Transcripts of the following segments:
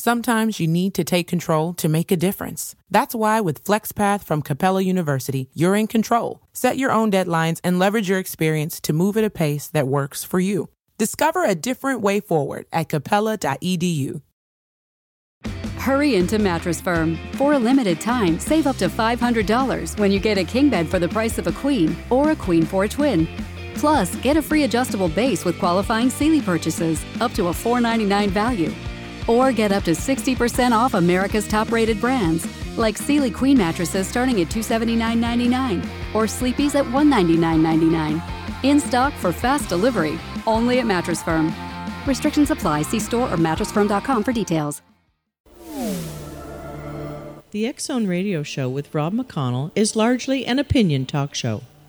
Sometimes you need to take control to make a difference. That's why with FlexPath from Capella University, you're in control. Set your own deadlines and leverage your experience to move at a pace that works for you. Discover a different way forward at capella.edu. Hurry into Mattress Firm. For a limited time, save up to $500 when you get a king bed for the price of a queen or a queen for a twin. Plus, get a free adjustable base with qualifying Sealy purchases, up to a 499 value. Or get up to 60% off America's top rated brands, like Sealy Queen mattresses starting at $279.99 or Sleepy's at $199.99. In stock for fast delivery, only at Mattress Firm. Restrictions apply. See store or mattressfirm.com for details. The X Zone Radio Show with Rob McConnell is largely an opinion talk show.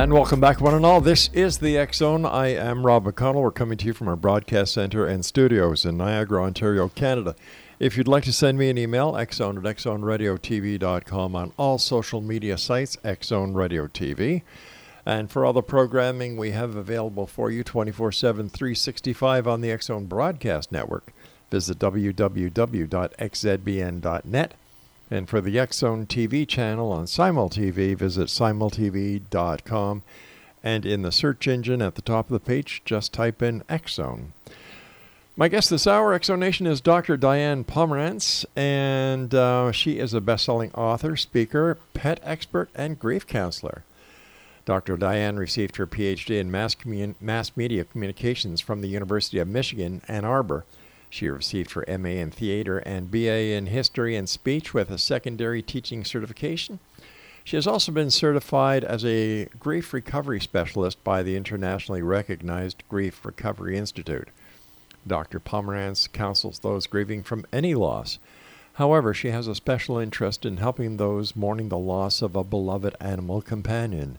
And welcome back, one and all. This is the Zone. I am Rob McConnell. We're coming to you from our broadcast center and studios in Niagara, Ontario, Canada. If you'd like to send me an email, xzone at xzoneradiotv.com on all social media sites, Xzone Radio TV. And for all the programming we have available for you 24 7, 365 on the Zone Broadcast Network, visit www.xzbn.net. And for the Zone TV channel on SimulTV, visit simultv.com. And in the search engine at the top of the page, just type in Zone. My guest this hour, Exonation, is Dr. Diane Pomerance, and uh, she is a best selling author, speaker, pet expert, and grief counselor. Dr. Diane received her PhD in mass, commun- mass media communications from the University of Michigan, Ann Arbor. She received her MA in theater and BA in history and speech with a secondary teaching certification. She has also been certified as a grief recovery specialist by the internationally recognized Grief Recovery Institute. Dr. Pomerance counsels those grieving from any loss. However, she has a special interest in helping those mourning the loss of a beloved animal companion.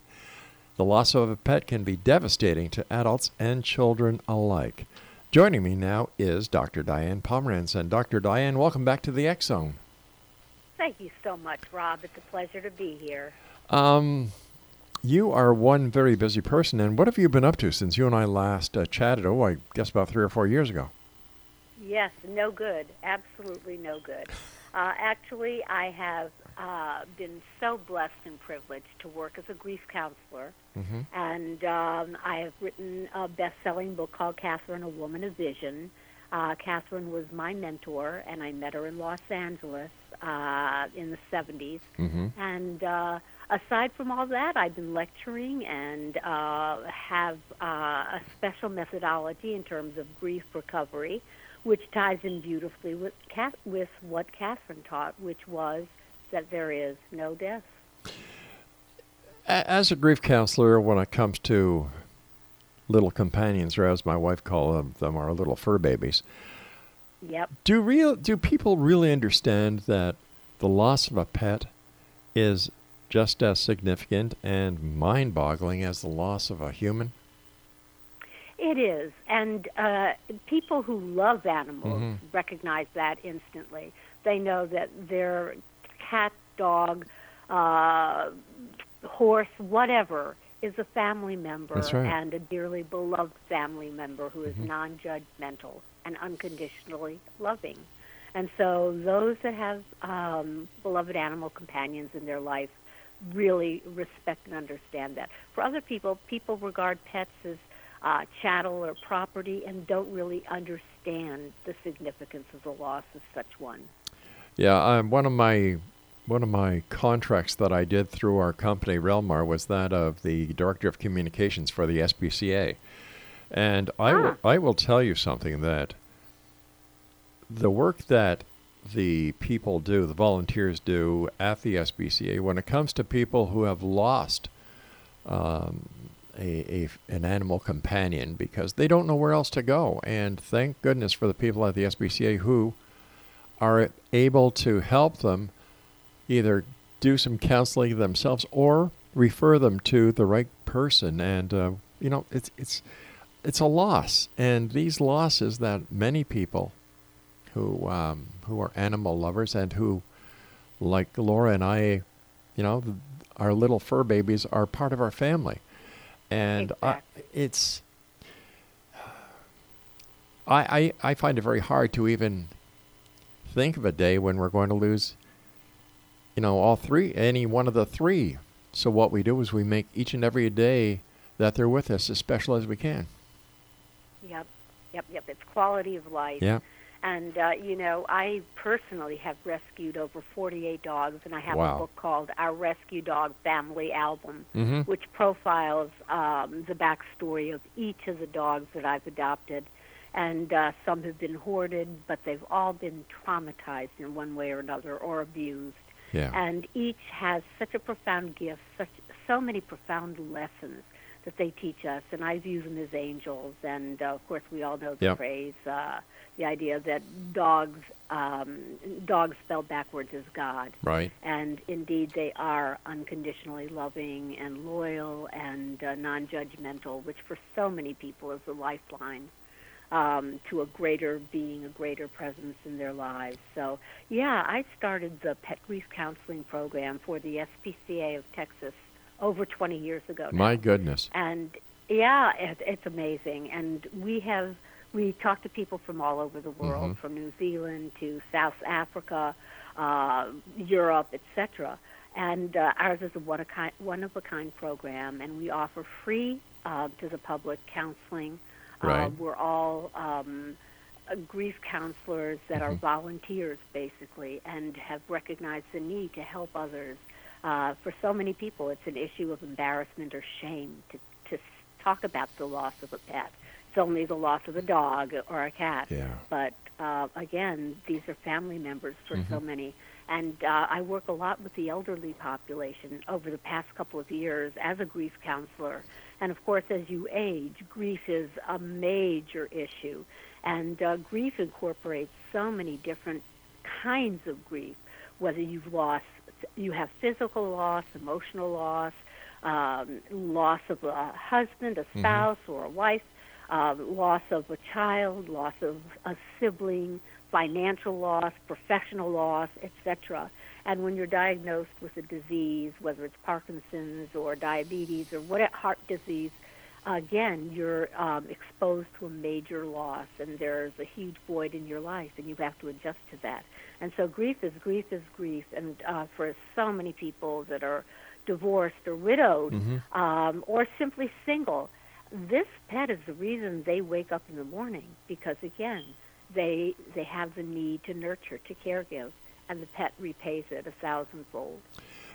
The loss of a pet can be devastating to adults and children alike. Joining me now is Dr. Diane Pomerance. And Dr. Diane, welcome back to the X Zone. Thank you so much, Rob. It's a pleasure to be here. Um, you are one very busy person, and what have you been up to since you and I last uh, chatted? Oh, I guess about three or four years ago. Yes, no good. Absolutely no good. Uh, actually, I have uh, been so blessed and privileged to work as a grief counselor, Mm-hmm. and um, I have written a best-selling book called Catherine, a Woman of Vision. Uh, Catherine was my mentor, and I met her in Los Angeles uh, in the 70s. Mm-hmm. And uh, aside from all that, I've been lecturing and uh, have uh, a special methodology in terms of grief recovery, which ties in beautifully with, with what Catherine taught, which was that there is no death. As a grief counselor, when it comes to little companions, or as my wife calls them, our little fur babies, Yep. do real do people really understand that the loss of a pet is just as significant and mind-boggling as the loss of a human? It is, and uh, people who love animals Mhm. recognize that instantly. They know that their cat, dog, uh, horse, whatever, is a family member right. and a dearly beloved family member who is Mhm. non-judgmental and unconditionally loving. And so those that have um, beloved animal companions in their life really respect and understand that. For other people, people regard pets as uh, chattel or property and don't really understand the significance of the loss of such one. Yeah, um, one of my one of my contracts that I did through our company Relmar was that of the director of communications for the SPCA, and I will, I will tell you something that the work that the people do, the volunteers do at the SPCA, when it comes to people who have lost um, a, a, an animal companion because they don't know where else to go. And thank goodness for the people at the SPCA who are able to help them either do some counseling themselves or refer them to the right person. And uh, you know, it's it's it's a loss, and these losses that many people who um, who are animal lovers and who, like Laura and I, you know, our little fur babies are part of our family, and exactly. I, it's. I, I, I find it very hard to even think of a day when we're going to lose, you know, all three, any one of the three. So what we do is we make each and every day that they're with us as special as we can. Yep, yep, yep. It's quality of life. Yeah. And uh, you know, I personally have rescued over 48 dogs, and I have Wow. a book called Our Rescue Dog Family Album, Mhm. which profiles um, the backstory of each of the dogs that I've adopted. And uh, some have been hoarded, but they've all been traumatized in one way or another, or abused. Yeah. And each has such a profound gift, such so many profound lessons that they teach us, and I view them as angels. And uh, of course, we all know the Yep. phrase, uh, the idea that dogs, um, dogs spelled backwards is God. Right. And indeed, they are unconditionally loving and loyal and uh, non-judgmental, which for so many people is a lifeline um, to a greater being, a greater presence in their lives. So, yeah, I started the pet grief counseling program for the SPCA of Texas over 20 years ago. now My goodness. and yeah, it, it's amazing. And we have we talk to people from all over the world, Mhm. from New Zealand to South Africa, uh, Europe, etc. And uh, ours is a one of a kind one of a kind program, and we offer free uh, to the public counseling. Uh, we're all um, uh, grief counselors that are Mhm. volunteers, basically, and have recognized the need to help others. Uh, for so many people, it's an issue of embarrassment or shame to, to talk about the loss of a pet. It's only the loss of a dog or a cat. Yeah. But uh, again, these are family members for so Mhm. many. And uh, I work a lot with the elderly population over the past couple of years as a grief counselor. And of course, as you age, grief is a major issue. And uh, grief incorporates so many different kinds of grief, whether you've lost, you have physical loss, emotional loss, um, loss of a husband, a spouse, or a wife, uh, loss of a child, loss of a sibling, financial loss, professional loss, etc. And when you're diagnosed with a disease, whether it's Parkinson's or diabetes or what heart disease, again, you're um, exposed to a major loss, and there's a huge void in your life, and you have to adjust to that. And so, grief is grief is grief, and uh, for so many people that are divorced or widowed, Mhm. um, or simply single, this pet is the reason they wake up in the morning because again, they they have the need to nurture, to care give, and the pet repays it a thousandfold.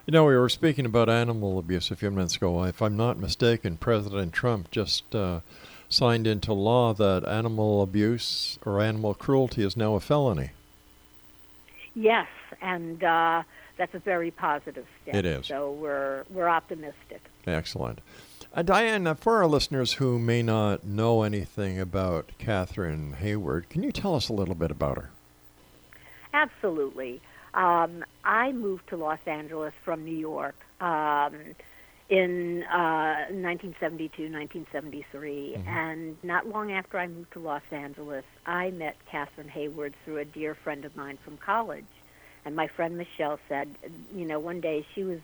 You know, we were speaking about animal abuse a few minutes ago. If I'm not mistaken, President Trump just uh, signed into law that animal abuse or animal cruelty is now a felony. Yes, and uh, that's a very positive step. It is. So we're we're optimistic. Excellent. Uh, Diane, uh, for our listeners who may not know anything about Catherine Hayward, can you tell us a little bit about her? Absolutely. Um, I moved to Los Angeles from New York um, in uh, 1972, 1973, and not long after I moved to Los Angeles, I met Catherine Hayward through a dear friend of mine from college. And my friend Michelle said, you know, one day she was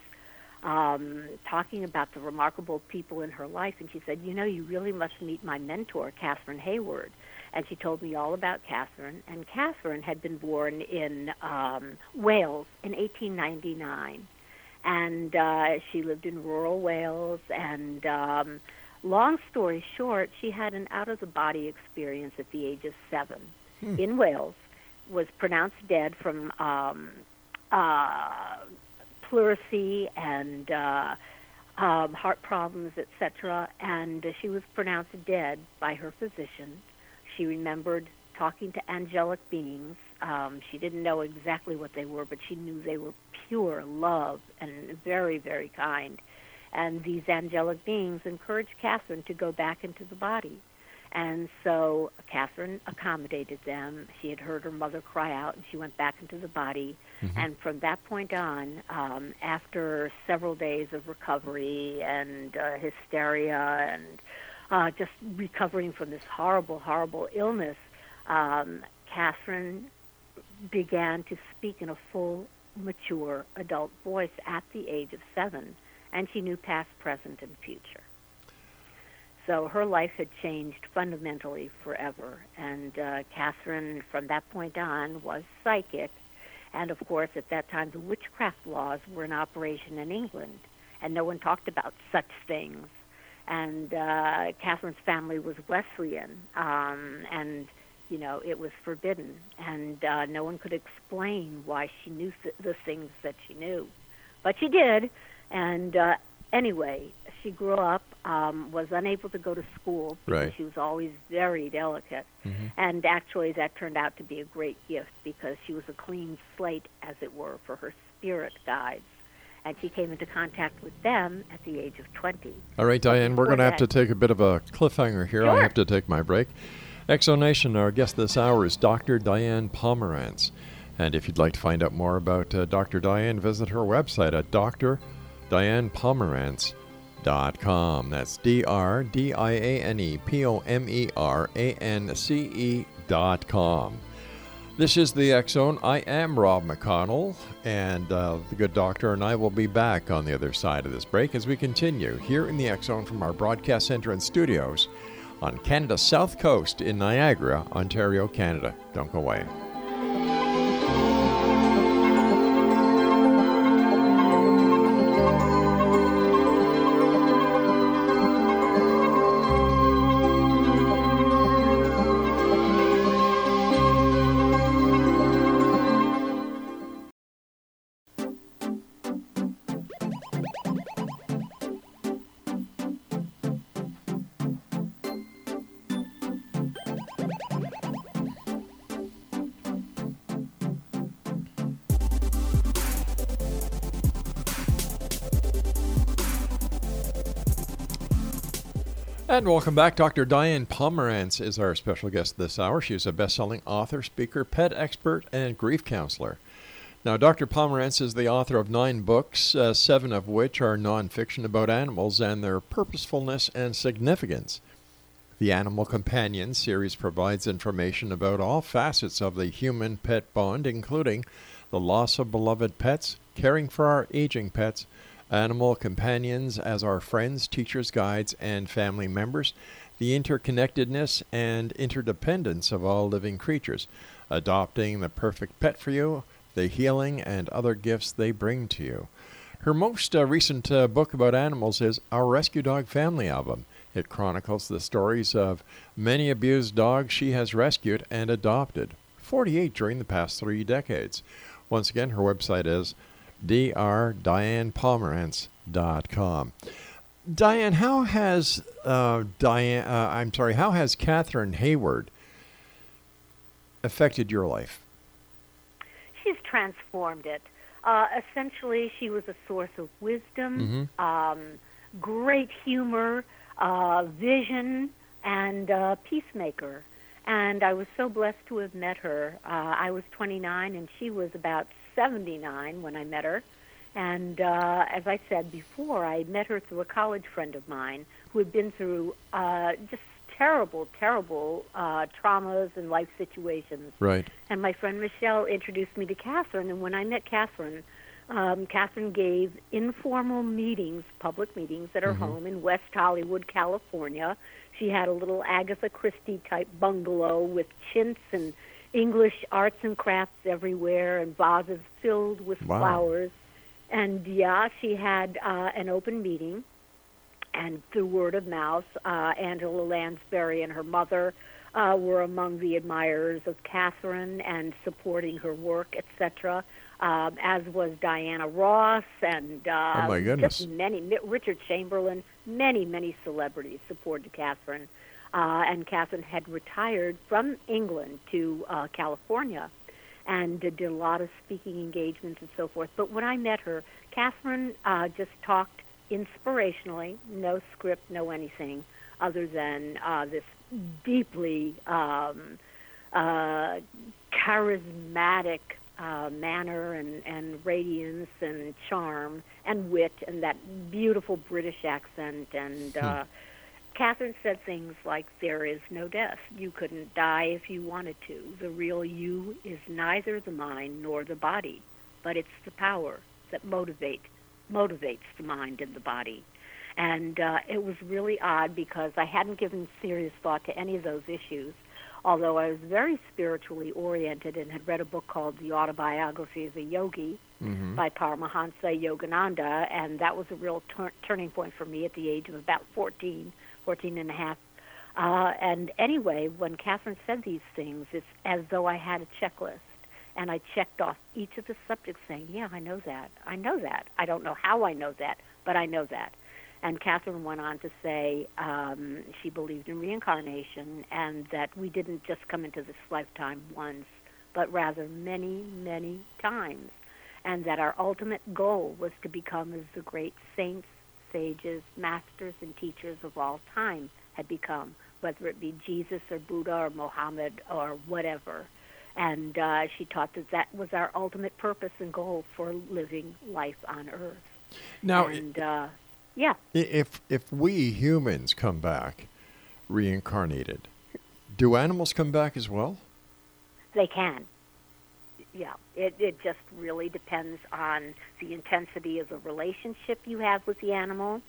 um, talking about the remarkable people in her life, and she said, you know, you really must meet my mentor, Catherine Hayward. And she told me all about Catherine. And Catherine had been born in um, Wales in 1899, and uh, she lived in rural Wales. And um, long story short, she had an out of the body experience at the age of seven in Wales. Was pronounced dead from um, uh, pleurisy and uh, um, heart problems, etc. And uh, she was pronounced dead by her physician. She remembered talking to angelic beings. Um, she didn't know exactly what they were, but she knew they were pure love and very, very kind. And these angelic beings encouraged Catherine to go back into the body. And so Catherine accommodated them. She had heard her mother cry out, and she went back into the body. And from that point on, um, after several days of recovery and uh, hysteria and uh, just recovering from this horrible, horrible illness, um, Catherine began to speak in a full, mature adult voice at the age of seven, and she knew past, present, and future. So her life had changed fundamentally forever. And uh, Catherine, from that point on, was psychic. And of course, at that time, the witchcraft laws were in operation in England, and no one talked about such things. And uh, Catherine's family was Wesleyan, um, and you know it was forbidden, and uh, no one could explain why she knew th- the things that she knew, but she did. And uh, anyway, she grew up, um, was unable to go to school because Right. she was always very delicate. And actually, that turned out to be a great gift because she was a clean slate, as it were, for her spirit guides. And she came into contact with them at the age of 20. All right, Diane, we're going to have to take a bit of a cliffhanger here. I have to take my break. Exonation, our guest this hour is Dr. Diane Pomerance. And if you'd like to find out more about uh, Dr. Diane, visit her website at drdianepomerance.com. That's D R D I A N E P O M E R A N C E dot com. This is the Zone. I am Rob McConnell, and uh, the good doctor and I will be back on the other side of this break as we continue here in the Zone from our broadcast center and studios on Canada's south coast in Niagara, Ontario, Canada. Don't go away. And welcome back. Dr. Diane Pomerance is our special guest this hour. She is a best selling author, speaker, pet expert, and grief counselor. Now, Dr. Pomerance is the author of nine books, uh, seven of which are nonfiction about animals and their purposefulness and significance. The Animal Companion series provides information about all facets of the human pet bond, including the loss of beloved pets, caring for our aging pets, animal companions as our friends, teachers, guides, and family members, the interconnectedness and interdependence of all living creatures, adopting the perfect pet for you, the healing and other gifts they bring to you. Her most uh, recent uh, book about animals is Our Rescue Dog Family Album. It chronicles the stories of many abused dogs she has rescued and adopted, 48 during the past three decades. Once again, her website is drdianepomerance.com. Diane, how has uh, Diane? Uh, I'm sorry. How has Catherine Hayward affected your life? she's transformed it. Uh, essentially, she was a source of wisdom, um, great humor, uh, vision, and uh, peacemaker. And I was so blessed to have met her. Uh, I was 29, and she was about 79 when I met her. And uh, as I said before, I met her through a college friend of mine who had been through uh, just terrible, terrible uh, traumas and life situations. Right. And my friend Michelle introduced me to Catherine. And when I met Catherine, um, Catherine gave informal meetings, public meetings at her home in West Hollywood, California. She had a little Agatha Christie type bungalow with chintz and English arts and crafts everywhere and vases filled with Wow. flowers. And yeah, she had uh, an open meeting, and through word of mouth, uh, Angela Lansbury and her mother uh, were among the admirers of Catherine and supporting her work, etc. Um, as was Diana Ross and uh, Oh, my goodness. just many Richard Chamberlain, many many celebrities supported Catherine, uh, and Catherine had retired from England to uh, California, and did a lot of speaking engagements and so forth. But when I met her, Catherine uh, just talked inspirationally, no script, no anything, other than uh, this deeply um, uh, charismatic uh, manner and, and radiance and charm and wit and that beautiful British accent. And uh, Catherine said things like, There is no death. You couldn't die if you wanted to. The real you is neither the mind nor the body, but it's the power that motivate, motivates the mind and the body. And uh, it was really odd because I hadn't given serious thought to any of those issues, although I was very spiritually oriented and had read a book called The Autobiography of a Yogi by Paramahansa Yogananda, and that was a real tur- turning point for me at the age of about 14, 14 and a half. Uh, and anyway, when Catherine said these things, it's as though I had a checklist. And I checked off each of the subjects saying, yeah, I know that. I know that. I don't know how I know that, but I know that. And Catherine went on to say um, she believed in reincarnation and that we didn't just come into this lifetime once, but rather many, many times. And that our ultimate goal was to become as the great saints, sages, masters, and teachers of all time had become, whether it be Jesus or Buddha or Mohammed or whatever. And uh, she taught that that was our ultimate purpose and goal for living life on Earth. Now, and uh, yeah, if if we humans come back reincarnated, do animals come back as well? they can. Yeah, it it just really depends on the intensity of the relationship you have with the animal.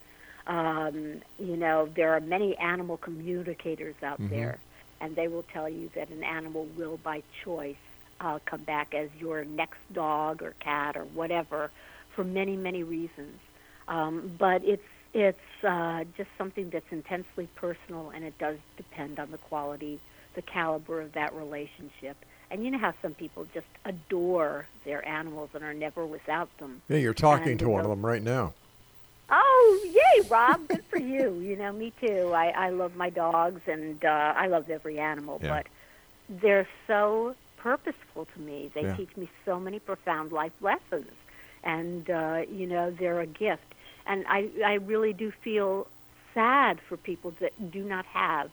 Um, you know, there are many animal communicators out there, and they will tell you that an animal will, by choice, uh, come back as your next dog or cat or whatever, for many many reasons. Um, but it's it's uh, just something that's intensely personal, and it does depend on the quality, the caliber of that relationship. And you know how some people just adore their animals and are never without them. Yeah, you're talking And, to one of them right now. Oh, yay, Rob! Good for you. You know, me too. I I love my dogs, and uh, I love every animal, Yeah. but they're so purposeful to me. They Yeah. teach me so many profound life lessons, and uh, you know, they're a gift. And I I really do feel sad for people that do not have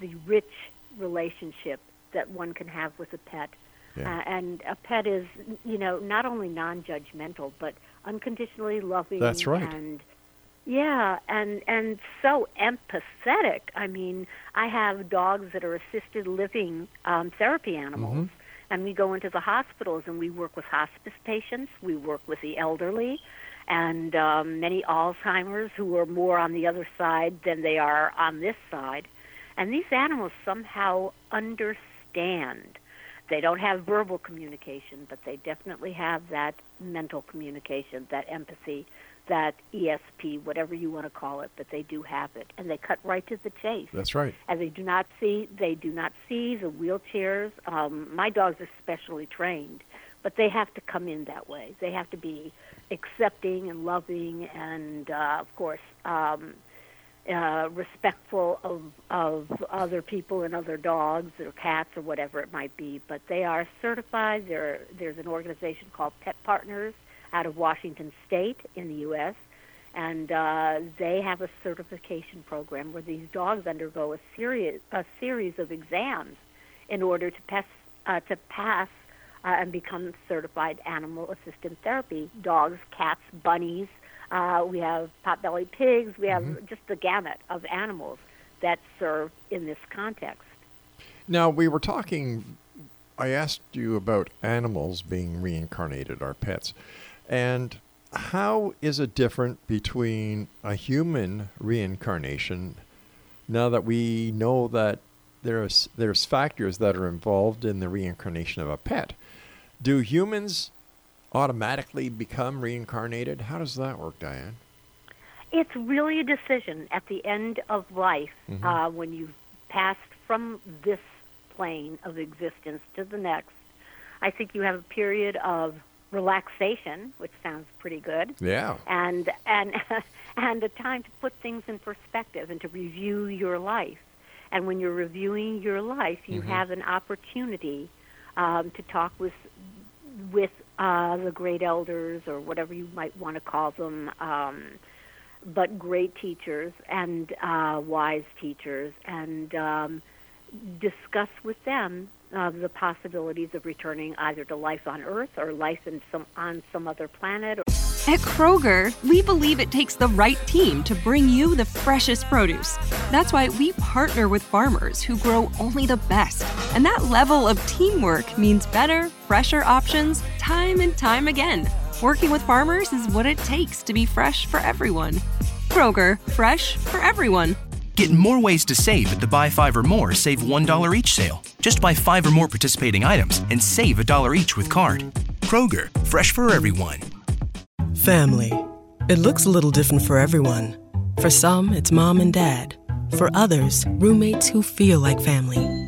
the rich relationship that one can have with a pet. Yeah. Uh, and a pet is, you know, not only non-judgmental, but unconditionally loving. That's right. And yeah, and and so empathetic. I mean, I have dogs that are assisted living um, therapy animals, Mm-hmm. and we go into the hospitals and we work with hospice patients. We work with the elderly, and um, many Alzheimer's who are more on the other side than they are on this side. And these animals somehow understand. They don't have verbal communication, but they definitely have that mental communication, that empathy, that ESP, whatever you want to call it, but they do have it. And they cut right to the chase That's right. and they do not see they do not see the wheelchairs. Um, my dogs are specially trained, but they have to come in that way. They have to be accepting and loving, and uh, of course, um, uh, respectful of of other people and other dogs or cats or whatever it might be. But they are certified. There, there's an organization called Pet Partners out of Washington State in the U.S and uh, they have a certification program where these dogs undergo a series a series of exams in order to pass uh, to pass uh, and become certified animal assisted therapy. Dogs, cats, bunnies. Uh, we have pot-bellied pigs. We have just the gamut of animals that serve in this context. Now we were talking I asked you about animals being reincarnated, our pets, and how is it different between a human reincarnation now that we know that there's there's factors that are involved in the reincarnation of a pet? Do humans automatically become reincarnated? How does that work, Diane? It's really a decision at the end of life Mhm. uh, when you've passed from this plane of existence to the next. I think you have a period of relaxation, which sounds pretty good, Yeah. and and and a time to put things in perspective and to review your life. And when you're reviewing your life, you Mhm. have an opportunity um, to talk with with uh, the great elders or whatever you might want to call them, um, but great teachers and uh, wise teachers, and um, discuss with them uh, the possibilities of returning either to life on Earth or life in some on some other planet. At Kroger, we believe it takes the right team to bring you the freshest produce. That's why we partner with farmers who grow only the best. And that level of teamwork means better, fresher options time and time again. Working with farmers is what it takes to be fresh for everyone. Kroger, fresh for everyone. Get more ways to save at the Buy Five or More Save $1 each sale. Just buy five or more participating items and save a dollar each with card. Kroger, fresh for everyone. Family. It looks a little different for everyone. For some, it's mom and dad. For others, roommates who feel like family.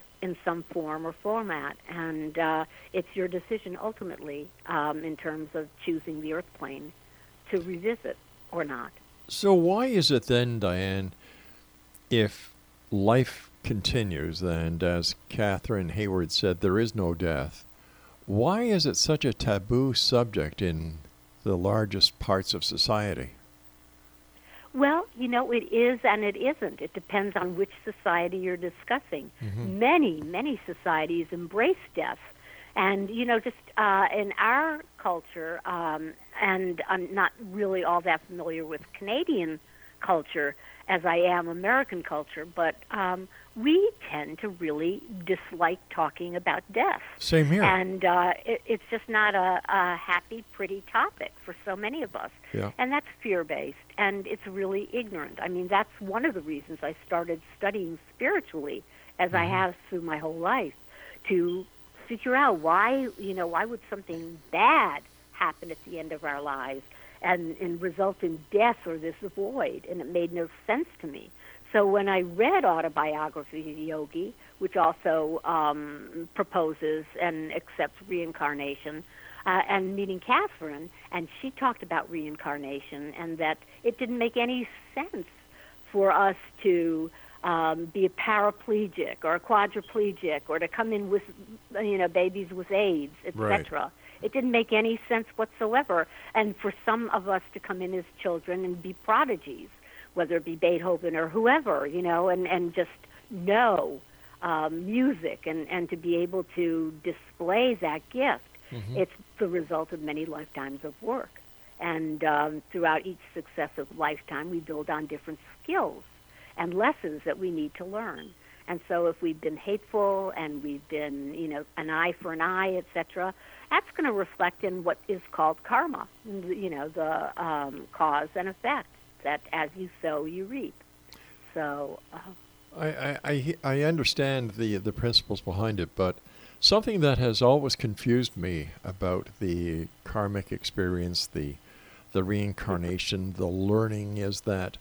in some form or format. And uh, it's your decision ultimately um, in terms of choosing the Earth plane to revisit or not. So why is it then, Diane, if life continues and as Catherine Hayward said, there is no death, why is it such a taboo subject in the largest parts of society? Well, you know, it is and it isn't. It depends on which society you're discussing. Many, many societies embrace death. And, you know, just uh, in our culture, um, and I'm not really all that familiar with Canadian culture as I am American culture, but um, we tend to really dislike talking about death. Same here. And uh, it, it's just not a, a happy, pretty topic for so many of us. Yeah. And that's fear based, and it's really ignorant. I mean, that's one of the reasons I started studying spiritually, as I have through my whole life, to figure out why, you know, why would something bad happen at the end of our lives and, and result in death or this void? And it made no sense to me. So when I read Autobiography of Yogi, which also um, proposes and accepts reincarnation, uh, and meeting Catherine, and she talked about reincarnation and that it didn't make any sense for us to um, be a paraplegic or a quadriplegic or to come in with, you know, babies with AIDS, Right. etc. It didn't make any sense whatsoever. And for some of us to come in as children and be prodigies, whether it be Beethoven or whoever, you know, and, and just know um, music and, and to be able to display that gift, it's the result of many lifetimes of work. And um, throughout each successive lifetime, we build on different skills and lessons that we need to learn. And so, if we've been hateful and we've been, you know, an eye for an eye, etc., that's going to reflect in what is called karma. You know, the um, cause and effect that as you sow, you reap. So, uh, I, I, I, understand the, the principles behind it, but something that has always confused me about the karmic experience, the the reincarnation, the learning is that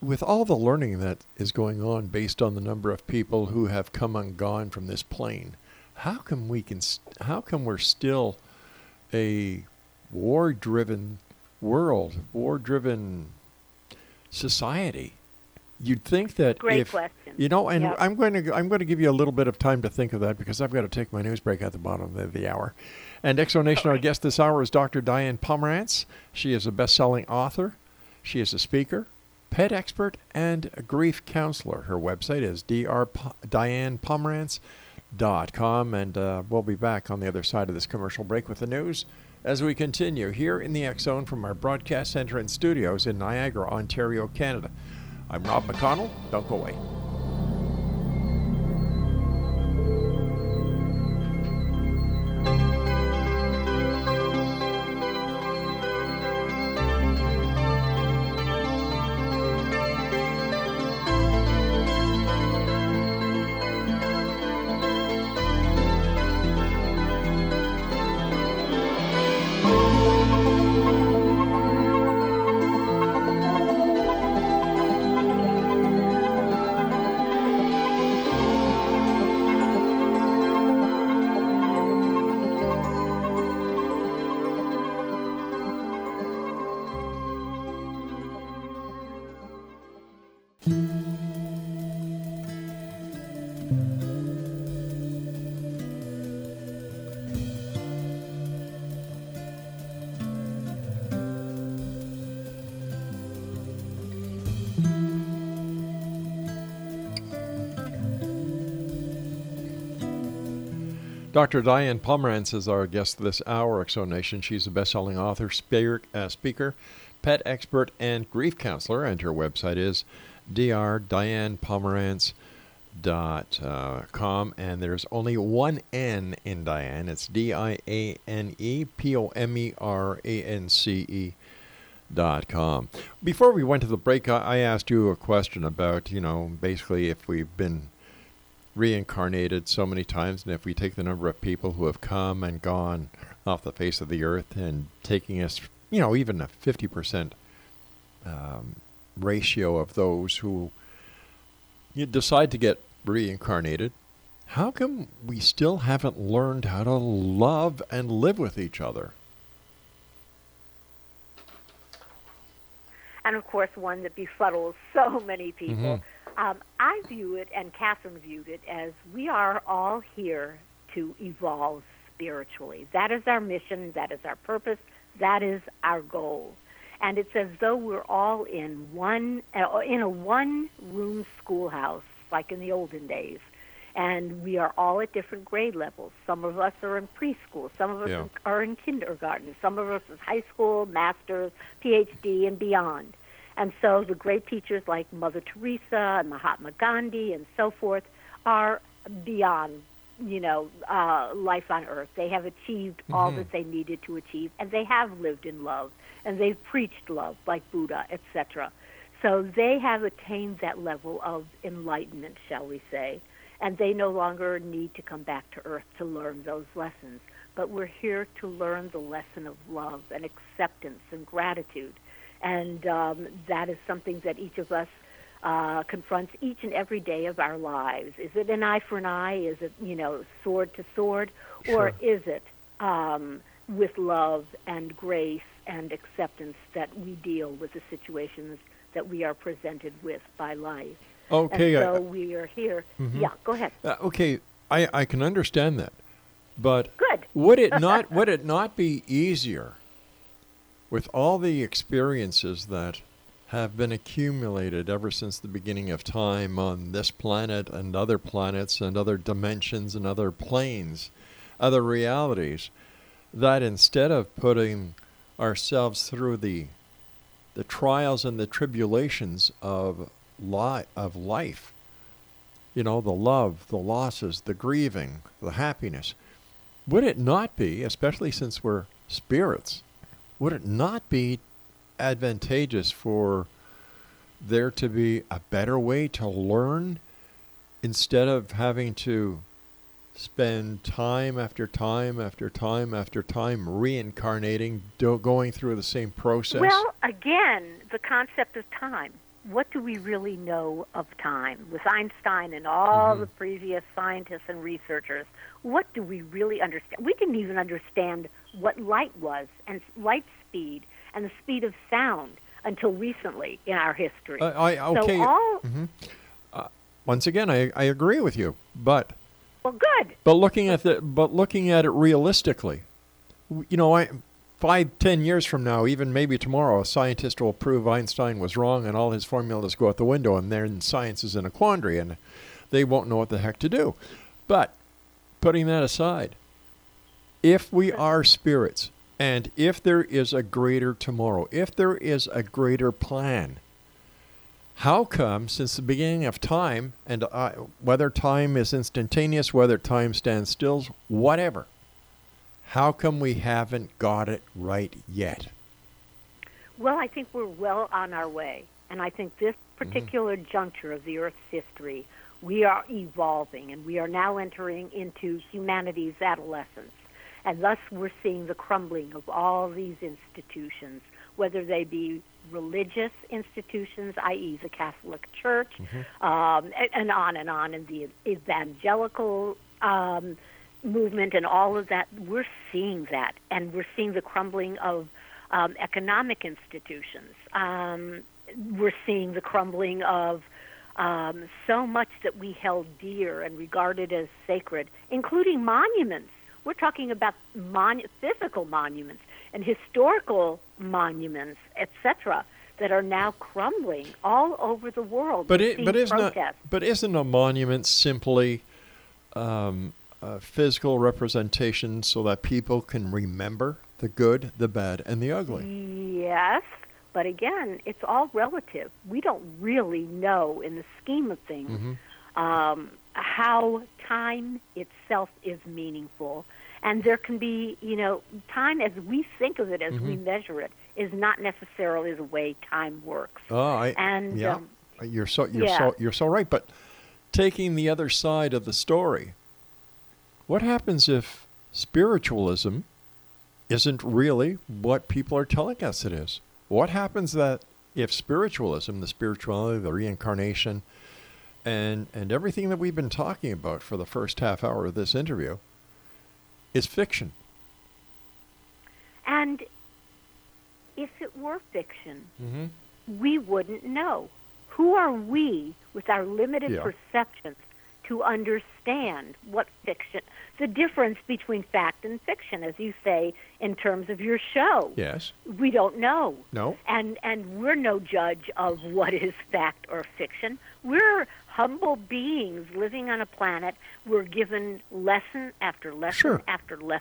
with all the learning that is going on based on the number of people who have come and gone from this plane, how come we can how come we're still a war-driven world, war-driven society? You'd think that Great if question. you know, and Yep. I'm going to I'm going to give you a little bit of time to think of that because I've got to take my news break at the bottom of the hour. And Exonation, our guest this hour is Dr. Diane Pomerance. She is a best-selling author. She is a speaker, pet expert, and a grief counselor. Her website is drdianepomerance.com, and uh, we'll be back on the other side of this commercial break with the news as we continue here in the Zone from our broadcast center and studios in Niagara, Ontario, Canada. I'm Rob McConnell. Don't go away. Dr. Diane Pomerance is our guest this hour, Exonation. She's a best-selling author, speaker, uh, speaker, pet expert, and grief counselor. And her website is drdianepomerance.com. And there's only one N in Diane. It's D-I-A-N-E P-O-M-E-R-A-N-C-E dot com. Before we went to the break, I asked you a question about, you know, basically if we've been reincarnated so many times, and if we take the number of people who have come and gone off the face of the earth and taking us, you know, even a 50% um, ratio of those who you decide to get reincarnated, how come we still haven't learned how to love and live with each other? And of course one that befuddles so many people. Mhm. Um, I view it, and Catherine viewed it, as we are all here to evolve spiritually. That is our mission, that is our purpose, that is our goal. And it's as though we're all in one uh, in a one-room schoolhouse, like in the olden days, and we are all at different grade levels. Some of us are in preschool, some of us Yeah. are in kindergarten, some of us is high school, masters, PhD, and beyond. And so the great teachers like Mother Teresa and Mahatma Gandhi and so forth are beyond, you know, uh, life on earth. They have achieved all Mhm. that they needed to achieve, and they have lived in love, and they've preached love like Buddha, etc. So they have attained that level of enlightenment, shall we say, and they no longer need to come back to earth to learn those lessons. But we're here to learn the lesson of love and acceptance and gratitude. And um, that is something that each of us uh, confronts each and every day of our lives. Is it an eye for an eye? Is it, you know, sword to sword? Sure. Or is it um, with love and grace and acceptance that we deal with the situations that we are presented with by life? Okay, And I- so we are here. Mhm. Yeah, go ahead. Uh, okay, I, I can understand that, but Good. would it not would it not be easier with all the experiences that have been accumulated ever since the beginning of time on this planet and other planets and other dimensions and other planes, other realities, that instead of putting ourselves through the the trials and the tribulations of li- of life, you know, the love, the losses, the grieving, the happiness. Would it not be, especially since we're spirits, would it not be advantageous for there to be a better way to learn instead of having to spend time after time after time after time reincarnating, do- going through the same process? Well, again, the concept of time. What do we really know of time? With Einstein and all Mhm. the previous scientists and researchers, what do we really understand? We didn't even understand what light was and light speed and the speed of sound until recently in our history. Uh, I, okay. So all Mhm. Uh, once again, I, I agree with you, but well, good. but looking at the but looking at it realistically, you know, I five ten years from now, even maybe tomorrow, a scientist will prove Einstein was wrong and all his formulas go out the window, and then science is in a quandary, and they won't know what the heck to do. But putting that aside, if we are spirits, and if there is a greater tomorrow, if there is a greater plan, how come, since the beginning of time, and uh, whether time is instantaneous, whether time stands still, whatever, how come we haven't got it right yet? Well, I think we're well on our way. And I think this particular juncture of the Earth's history, we are evolving and we are now entering into humanity's adolescence. And thus we're seeing the crumbling of all these institutions, whether they be religious institutions, i.e., the Catholic Church, um, and, and on and on, and the evangelical um, movement and all of that. We're seeing that, and we're seeing the crumbling of um, economic institutions. Um, we're seeing the crumbling of um, so much that we held dear and regarded as sacred, including monuments. We're talking about mon- physical monuments and historical monuments, etc., that are now crumbling all over the world. But it, but isn't a, but isn't a monument simply um, a physical representation so that people can remember the good, the bad, and the ugly? Yes, but again, it's all relative. We don't really know, in the scheme of things, Mm-hmm. um, how time itself is meaningful. And there can be, you know, time as we think of it, as we Mhm. measure it, is not necessarily the way time works. Oh, I, And, yeah, um, you're so you're yeah. so you're so right. But taking the other side of the story, what happens if spiritualism isn't really what people are telling us it is? What happens that if spiritualism, the spirituality, the reincarnation, and and everything that we've been talking about for the first half hour of this interview is fiction? And if it were fiction, Mm-hmm. we wouldn't know. Who are we, with our limited Yeah. perceptions, to understand what fiction, the difference between fact and fiction, as you say, in terms of your show? Yes. We don't know. No. And, and we're no judge of what is fact or fiction. We're humble beings living on a planet. We're given lesson after lesson Sure. after le-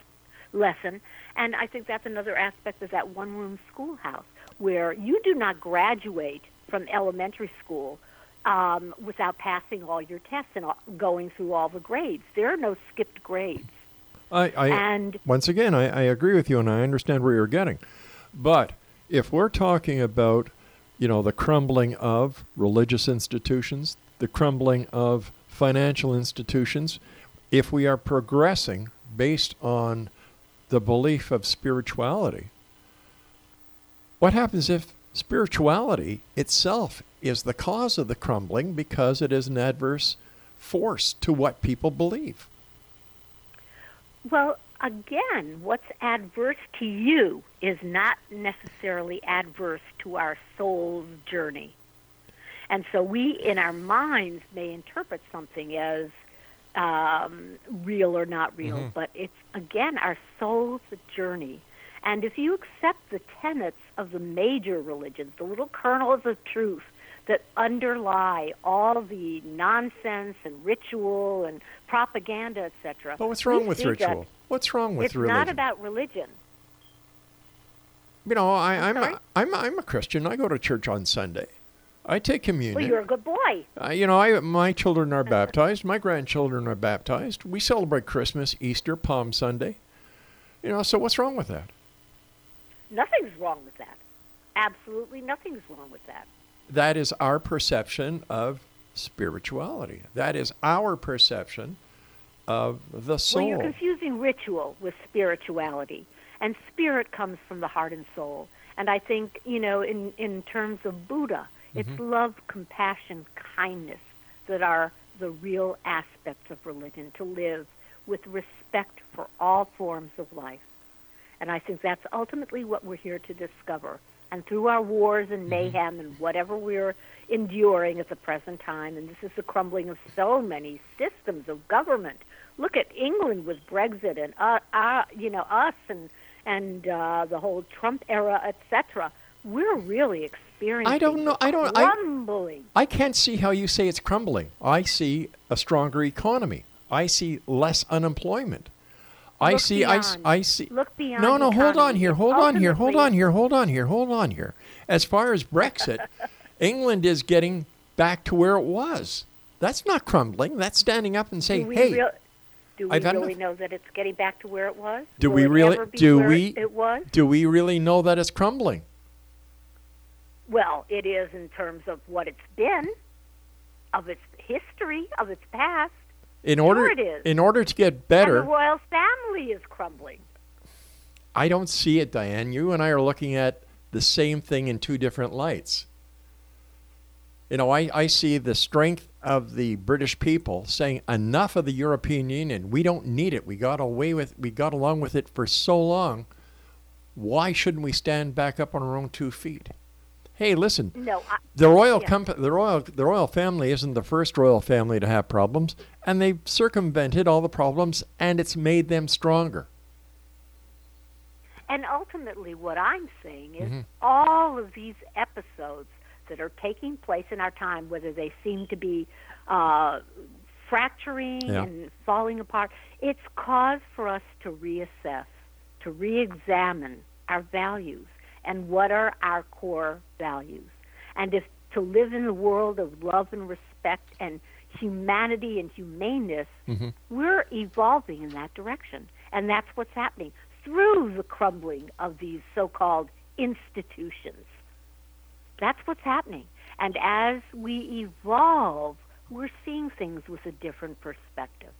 lesson. And I think that's another aspect of that one room schoolhouse where you do not graduate from elementary school um, without passing all your tests and all, going through all the grades. There are no skipped grades. I, I And- once again, I, I agree with you, and I understand where you're getting. But if we're talking about, you know, the crumbling of religious institutions, the crumbling of financial institutions, if we are progressing based on the belief of spirituality, what happens if spirituality itself is the cause of the crumbling because it is an adverse force to what people believe? Well, again, what's adverse to you is not necessarily adverse to our soul's journey. And so we, in our minds, may interpret something as um, real or not real, Mhm. but it's, again, our soul's journey. And if you accept the tenets of the major religions, the little kernels of truth that underlie all the nonsense and ritual and propaganda, etc. But what's wrong we with ritual? What's wrong with it's religion? It's not about religion. you know, I, I'm sorry? a, I'm a, I'm a Christian. I go to church on Sunday. I take communion. Well, you're a good boy. Uh, you know, I my children are baptized. My grandchildren are baptized. We celebrate Christmas, Easter, Palm Sunday. You know, so what's wrong with that? Nothing's wrong with that. Absolutely nothing's wrong with that. That is our perception of spirituality. That is our perception of the soul. Well, you're confusing ritual with spirituality, and spirit comes from the heart and soul. And I think you know, in in terms of Buddha, it's Mm-hmm. love, compassion, kindness that are the real aspects of religion. To live with respect for all forms of life, and I think that's ultimately what we're here to discover. And through our wars and mayhem and whatever we're enduring at the present time, and this is the crumbling of so many systems of government. Look at England with Brexit and uh, uh, you know us and and uh, the whole Trump era, etc. We're really experiencing I don't know. I don't. I, crumbling. I can't see how you say it's crumbling. I see a stronger economy. I see less unemployment. I Look see. I, beyond. I see. Look beyond No, no. Hold on here. Hold on here. Hold on here. Hold on here. Hold on here. As far as Brexit, England is getting back to where it was. That's not crumbling. That's standing up and saying, "Hey, real- do we really enough." know that it's getting back to where it was? do Will we really? Do we? It was. Do we really know that it's crumbling? Well, it is in terms of what it's been, of its history, of its past. In order, it is. in order to get And better, the royal family is crumbling. I don't see it, Diane. You and I are looking at the same thing in two different lights. You know, I, I see the strength of the British people saying enough of the European Union. We don't need it. We got away with we got along with it for so long. Why shouldn't we stand back up on our own two feet? Hey, listen. No, I, The royal Yeah. compa- the royal the royal family isn't the first royal family to have problems, and they've circumvented all the problems, and it's made them stronger. And ultimately, what I'm saying is Mm-hmm. all of these episodes that are taking place in our time, whether they seem to be uh, fracturing Yeah. and falling apart, it's cause for us to reassess, to re-examine our values and what are our core values, and if to live in a world of love and respect and humanity and humaneness, mm-hmm. we're evolving in that direction. And that's what's happening through the crumbling of these so called institutions. That's what's happening. And as we evolve, we're seeing things with a different perspective.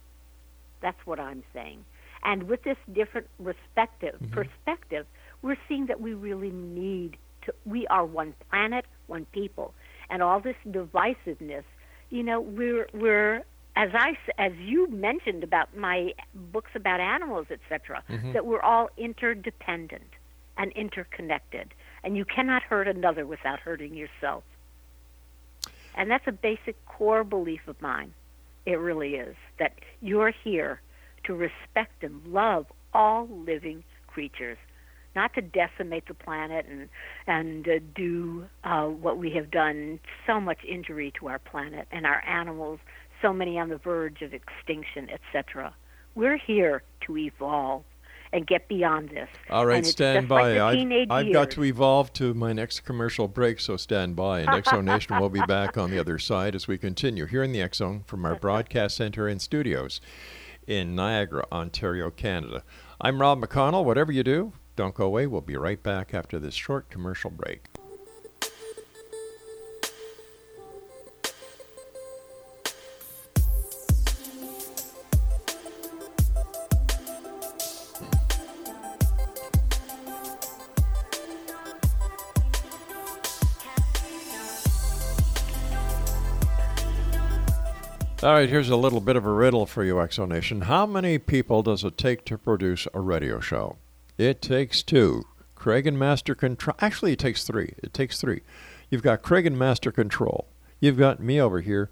That's what I'm saying. And with this different respective mm-hmm. perspective, we're seeing that we really need to we are one planet, one people. And all this divisiveness, you know, we're we're as I, as you mentioned about my books about animals, etc., mm-hmm. that we're all interdependent and interconnected, and you cannot hurt another without hurting yourself. And that's a basic core belief of mine. It really is that you're here to respect and love all living creatures, not to decimate the planet and and uh, do uh, what we have done so much injury to our planet and our animals, so many on the verge of extinction, etc. We're here to evolve and get beyond this. All right, stand by. Like I've, I've got to evolve to my next commercial break, so stand by. And Zone Nation will be back on the other side as we continue here in the Zone from our broadcast center and studios in Niagara, Ontario, Canada. I'm Rob McConnell. Whatever you do, don't go away. We'll be right back after this short commercial break. All right, here's a little bit of a riddle for you, X Zone Nation. How many people does it take to produce a radio show? It takes two. Craig and Master Control. Actually, it takes three. It takes three. You've got Craig and Master Control. You've got me over here.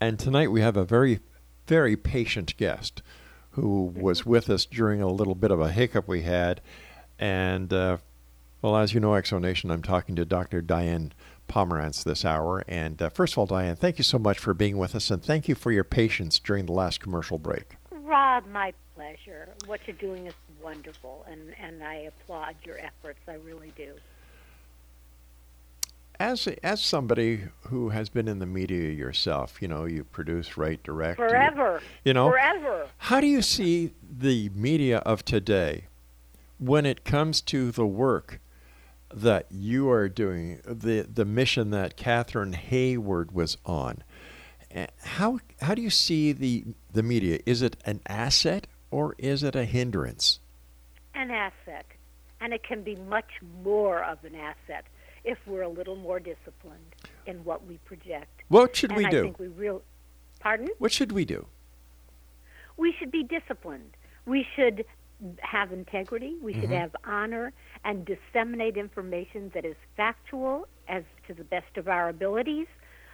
And tonight we have a very, very patient guest who was with us during a little bit of a hiccup we had. And, uh, well, as you know, X Zone Nation, I'm talking to Dr. Diane Pomerance this hour. And uh, first of all, Diane, thank you so much for being with us, and thank you for your patience during the last commercial break. Rob, my pleasure. What you're doing is wonderful, and, and I applaud your efforts. I really do. As as somebody who has been in the media yourself, you know, you produce, write, direct, Forever. You, know, Forever. How do you see the media of today when it comes to the work that you are doing, the the mission that Catherine Hayward was on? uh, how how do you see the the media? Is it an asset or is it a hindrance? An asset, and it can be much more of an asset if we're a little more disciplined in what we project. What should and we I do? think we real. Pardon? What should we do? We should be disciplined. We should have integrity. We should Mhm. have honor and disseminate information that is factual as to the best of our abilities.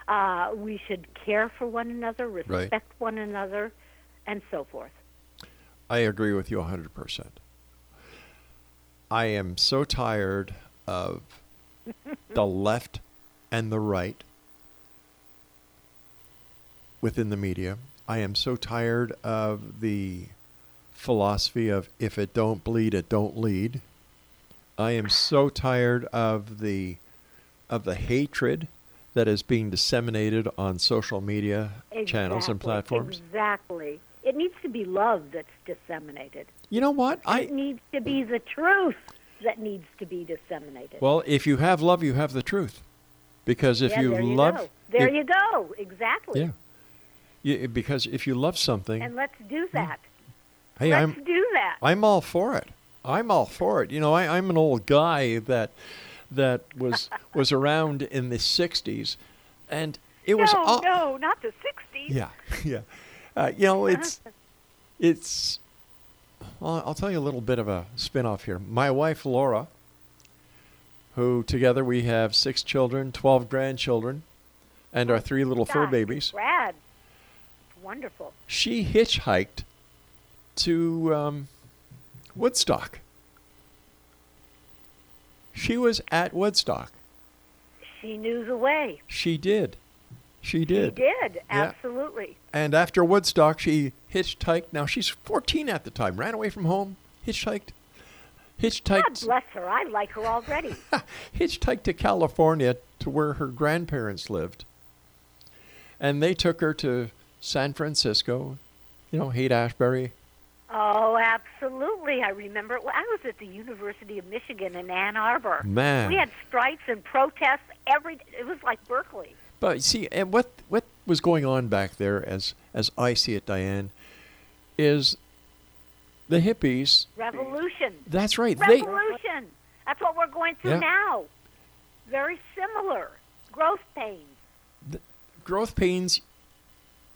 Uh, we should care for one another, respect one another, and so forth. I agree with you 100%. I am so tired of the left and the right within the media. I am so tired of the philosophy of if it don't bleed, it don't lead. I am so tired of the of the hatred that is being disseminated on social media channels and Exactly, platforms. Exactly. It needs to be love that's disseminated. You know what? I it needs to be the truth that needs to be disseminated. Well, if you have love, you have the truth. Because if yeah, you there you love, go. there if- you go. Exactly. yeah, You- because if you love something, And let's do that. hey, let's I'm do that. I'm all for it. I'm all for it. You know, I, I'm an old guy that that was was around in the '60s, and it was no, all no, not the '60s. yeah, yeah. Uh, you know, it's it's. Well, I'll tell you a little bit of a spin-off here. My wife Laura, who together we have six children, twelve grandchildren, and our three little fur babies. Rad. Wonderful. She hitchhiked to um, Woodstock. She was at Woodstock. She knew the way. She did. She did. She did. Yeah. Absolutely. And after Woodstock, she hitchhiked. Now she's 14 at the time. Ran away from home, hitchhiked, Hitchhiked. God bless her. I like her already. hitchhiked to California to where her grandparents lived. And they took her to San Francisco, you know, Haight Ashbury. oh, absolutely. I remember. Well, I was at the University of Michigan in Ann Arbor. Man. We had strikes and protests every. It was like Berkeley. But see, and what what was going on back there, as as I see it, Diane, is the hippies. Revolution. That's right. They Revolution. That's what we're going through Yeah. now. Very similar. Growth pains. growth pains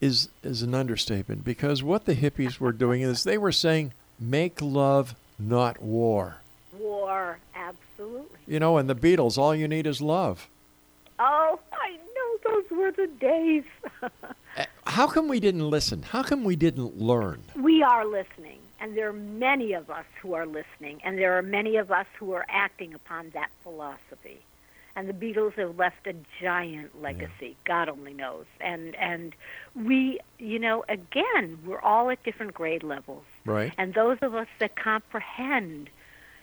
is is an understatement because what the hippies were doing is they were saying make love, not war. War. Absolutely. You know, and the Beatles, all you need is love. Oh, I those were the days. Uh, How come we didn't listen? How come we didn't learn? we are listening, and there are many of us who are listening, and there are many of us who are acting upon that philosophy. And the Beatles have left a giant legacy. God only knows. And and we, you know, again, we're all at different grade levels. Right. And those of us that comprehend,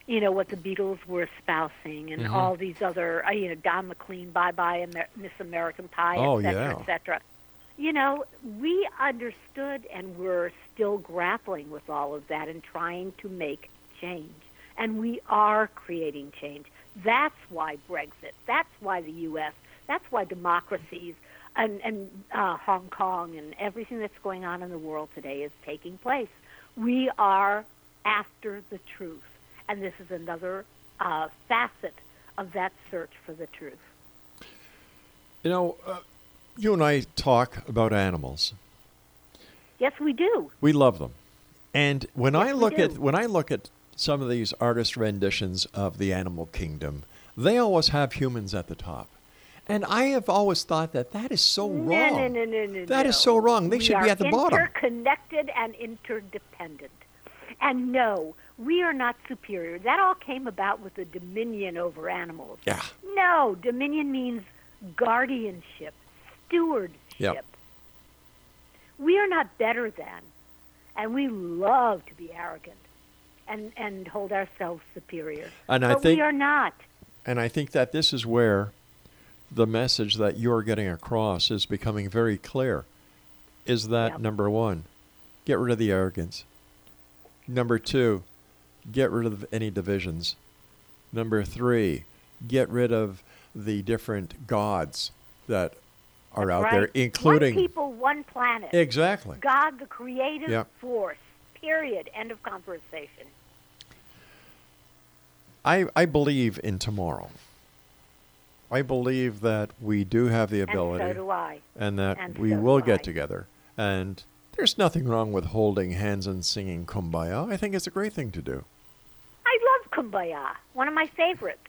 you know, what the Beatles were espousing and Mhm. all these other, uh, you know, Don McLean, Bye Bye Amer- Miss American Pie, Oh, et cetera, yeah. et cetera. You know, we understood and we're still grappling with all of that and trying to make change. And we are creating change. That's why Brexit. That's why the U.S. That's why democracies and, and uh, Hong Kong and everything that's going on in the world today is taking place. We are after the truth. And this is another uh, facet of that search for the truth. You know, uh, you and I talk about animals. Yes, we do. We love them. And when I Yes, we look at when I look at some of these artist renditions of the animal kingdom, they always have humans at the top. And I have always thought that that is so No, wrong. no, no, no, no. That is no. so wrong. They we should be at the bottom. They're interconnected and interdependent. And no, we are not superior. That all came about with the dominion over animals. Yeah. No, dominion means guardianship, stewardship. Yep. We are not better than, and we love to be arrogant and, and hold ourselves superior. And but I think we are not. and I think that this is where the message that you're getting across is becoming very clear. Is that Yep. number 1, get rid of the arrogance. Number 2, get rid of any divisions. Number 3, get rid of the different gods that are That's out right. there, including one people, one planet. exactly. God, the creative Yep. force. Period. End of conversation. I, I believe in tomorrow. I believe that we do have the ability, And so do I. and that And we so will get together. And there's nothing wrong with holding hands and singing "Kumbaya." I think it's a great thing to do. I love Kumbaya. One of my favorites.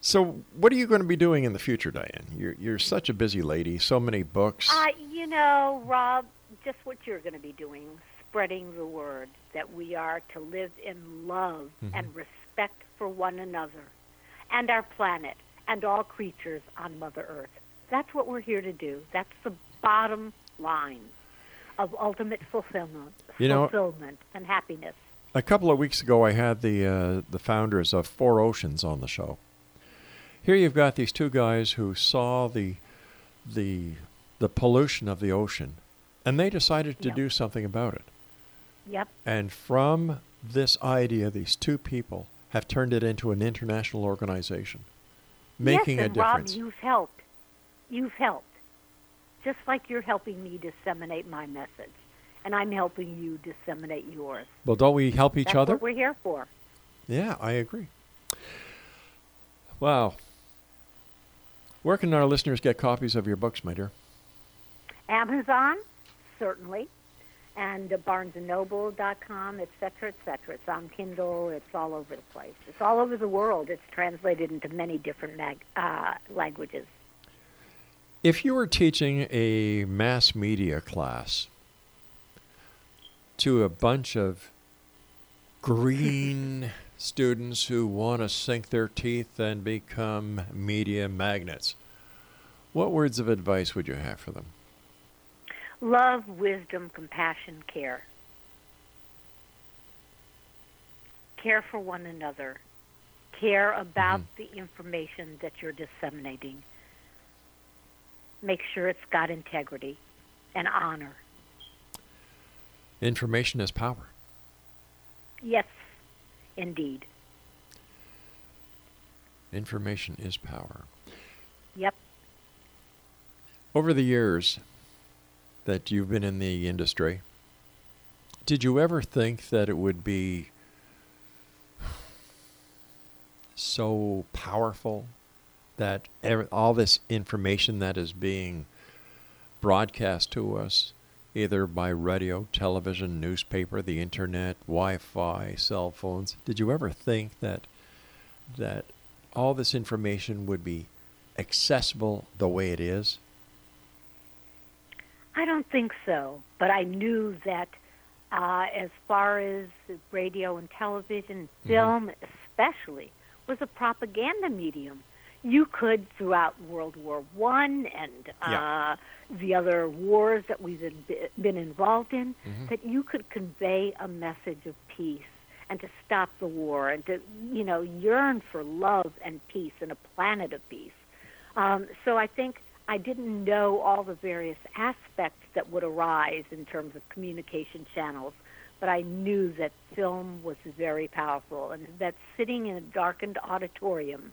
So, what are you going to be doing in the future, Diane? You're you're such a busy lady. So many books. Uh, you know, Rob, just what you're going to be doing, spreading the word that we are to live in love Mm-hmm. and respect for one another and our planet and all creatures on Mother Earth. That's what we're here to do. That's the bottom line of ultimate fulfillment, You know- fulfillment and happiness. A couple of weeks ago, I had the uh, the founders of Four Oceans on the show. Here you've got these two guys who saw the the the pollution of the ocean, and they decided to Yep. do something about it. Yep. And from this idea, these two people have turned it into an international organization, making yes, a and difference. Rob, you've helped. You've helped. Just like you're helping me disseminate my message. And I'm helping you disseminate yours. well, don't we help each That's other? what we're here for. Yeah, I agree. Wow. Where can our listeners get copies of your books, my dear? Amazon, certainly, and uh, BarnesandNoble.com, et cetera, et cetera. It's on Kindle. It's all over the place. It's all over the world. It's translated into many different mag- uh, languages. If you were teaching a mass media class to a bunch of green students who want to sink their teeth and become media magnets, what words of advice would you have for them? Love, wisdom, compassion, care. Care for one another. Care about mm-hmm. the information that you're disseminating. Make sure it's got integrity and honor. Information is power. Yes, indeed. Information is power. Yep. Over the years that you've been in the industry, did you ever think that it would be so powerful that ev- all this information that is being broadcast to us, either by radio, television, newspaper, the internet, Wi-Fi, cell phones, did you ever think that that all this information would be accessible the way it is? I don't think so, but I knew that uh, as far as radio and television, film especially, was a propaganda medium. You could, throughout World War One and uh, Yeah. the other wars that we've been, been involved in, Mm-hmm. that you could convey a message of peace and to stop the war and to, you know, yearn for love and peace and a planet of peace. Um, so I think I didn't know all the various aspects that would arise in terms of communication channels, but I knew that film was very powerful and that sitting in a darkened auditorium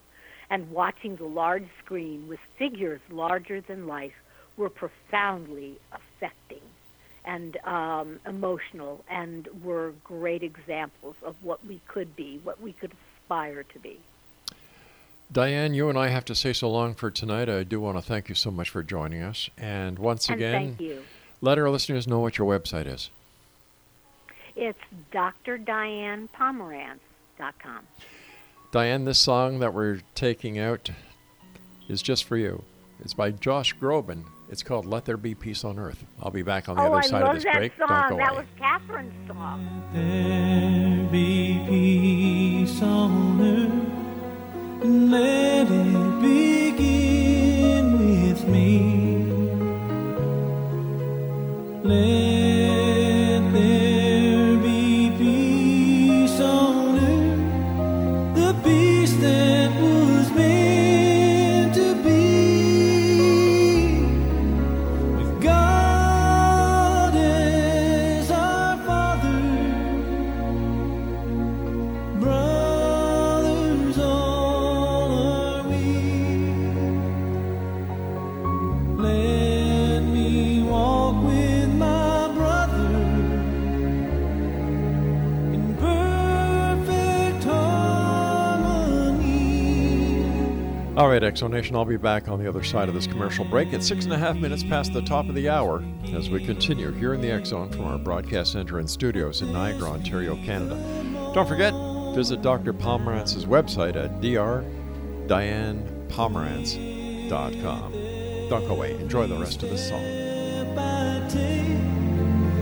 and watching the large screen with figures larger than life were profoundly affecting and um, emotional and were great examples of what we could be, what we could aspire to be. Diane, you and I have to say so long for tonight. I do want to thank you so much for joining us. And once and again, thank you. let our listeners know what your website is. It's drdianepomerance.com. Diane, this song that we're taking out is just for you. It's by Josh Groban. It's called Let There Be Peace on Earth. I'll be back on the oh, other I side of this that break. song. Don't go that away. was Catherine's song. There be peace on earth, and let it begin with me. Let All right, X Zone Nation, I'll be back on the other side of this commercial break at six and a half minutes past the top of the hour as we continue here in the X Zone from our broadcast center and studios in Niagara, Ontario, Canada. Don't forget, visit Dr. Pomerance's website at drdianepomerance.com. Don't go away. Enjoy the rest of the song.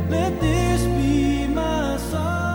Let this be my solemn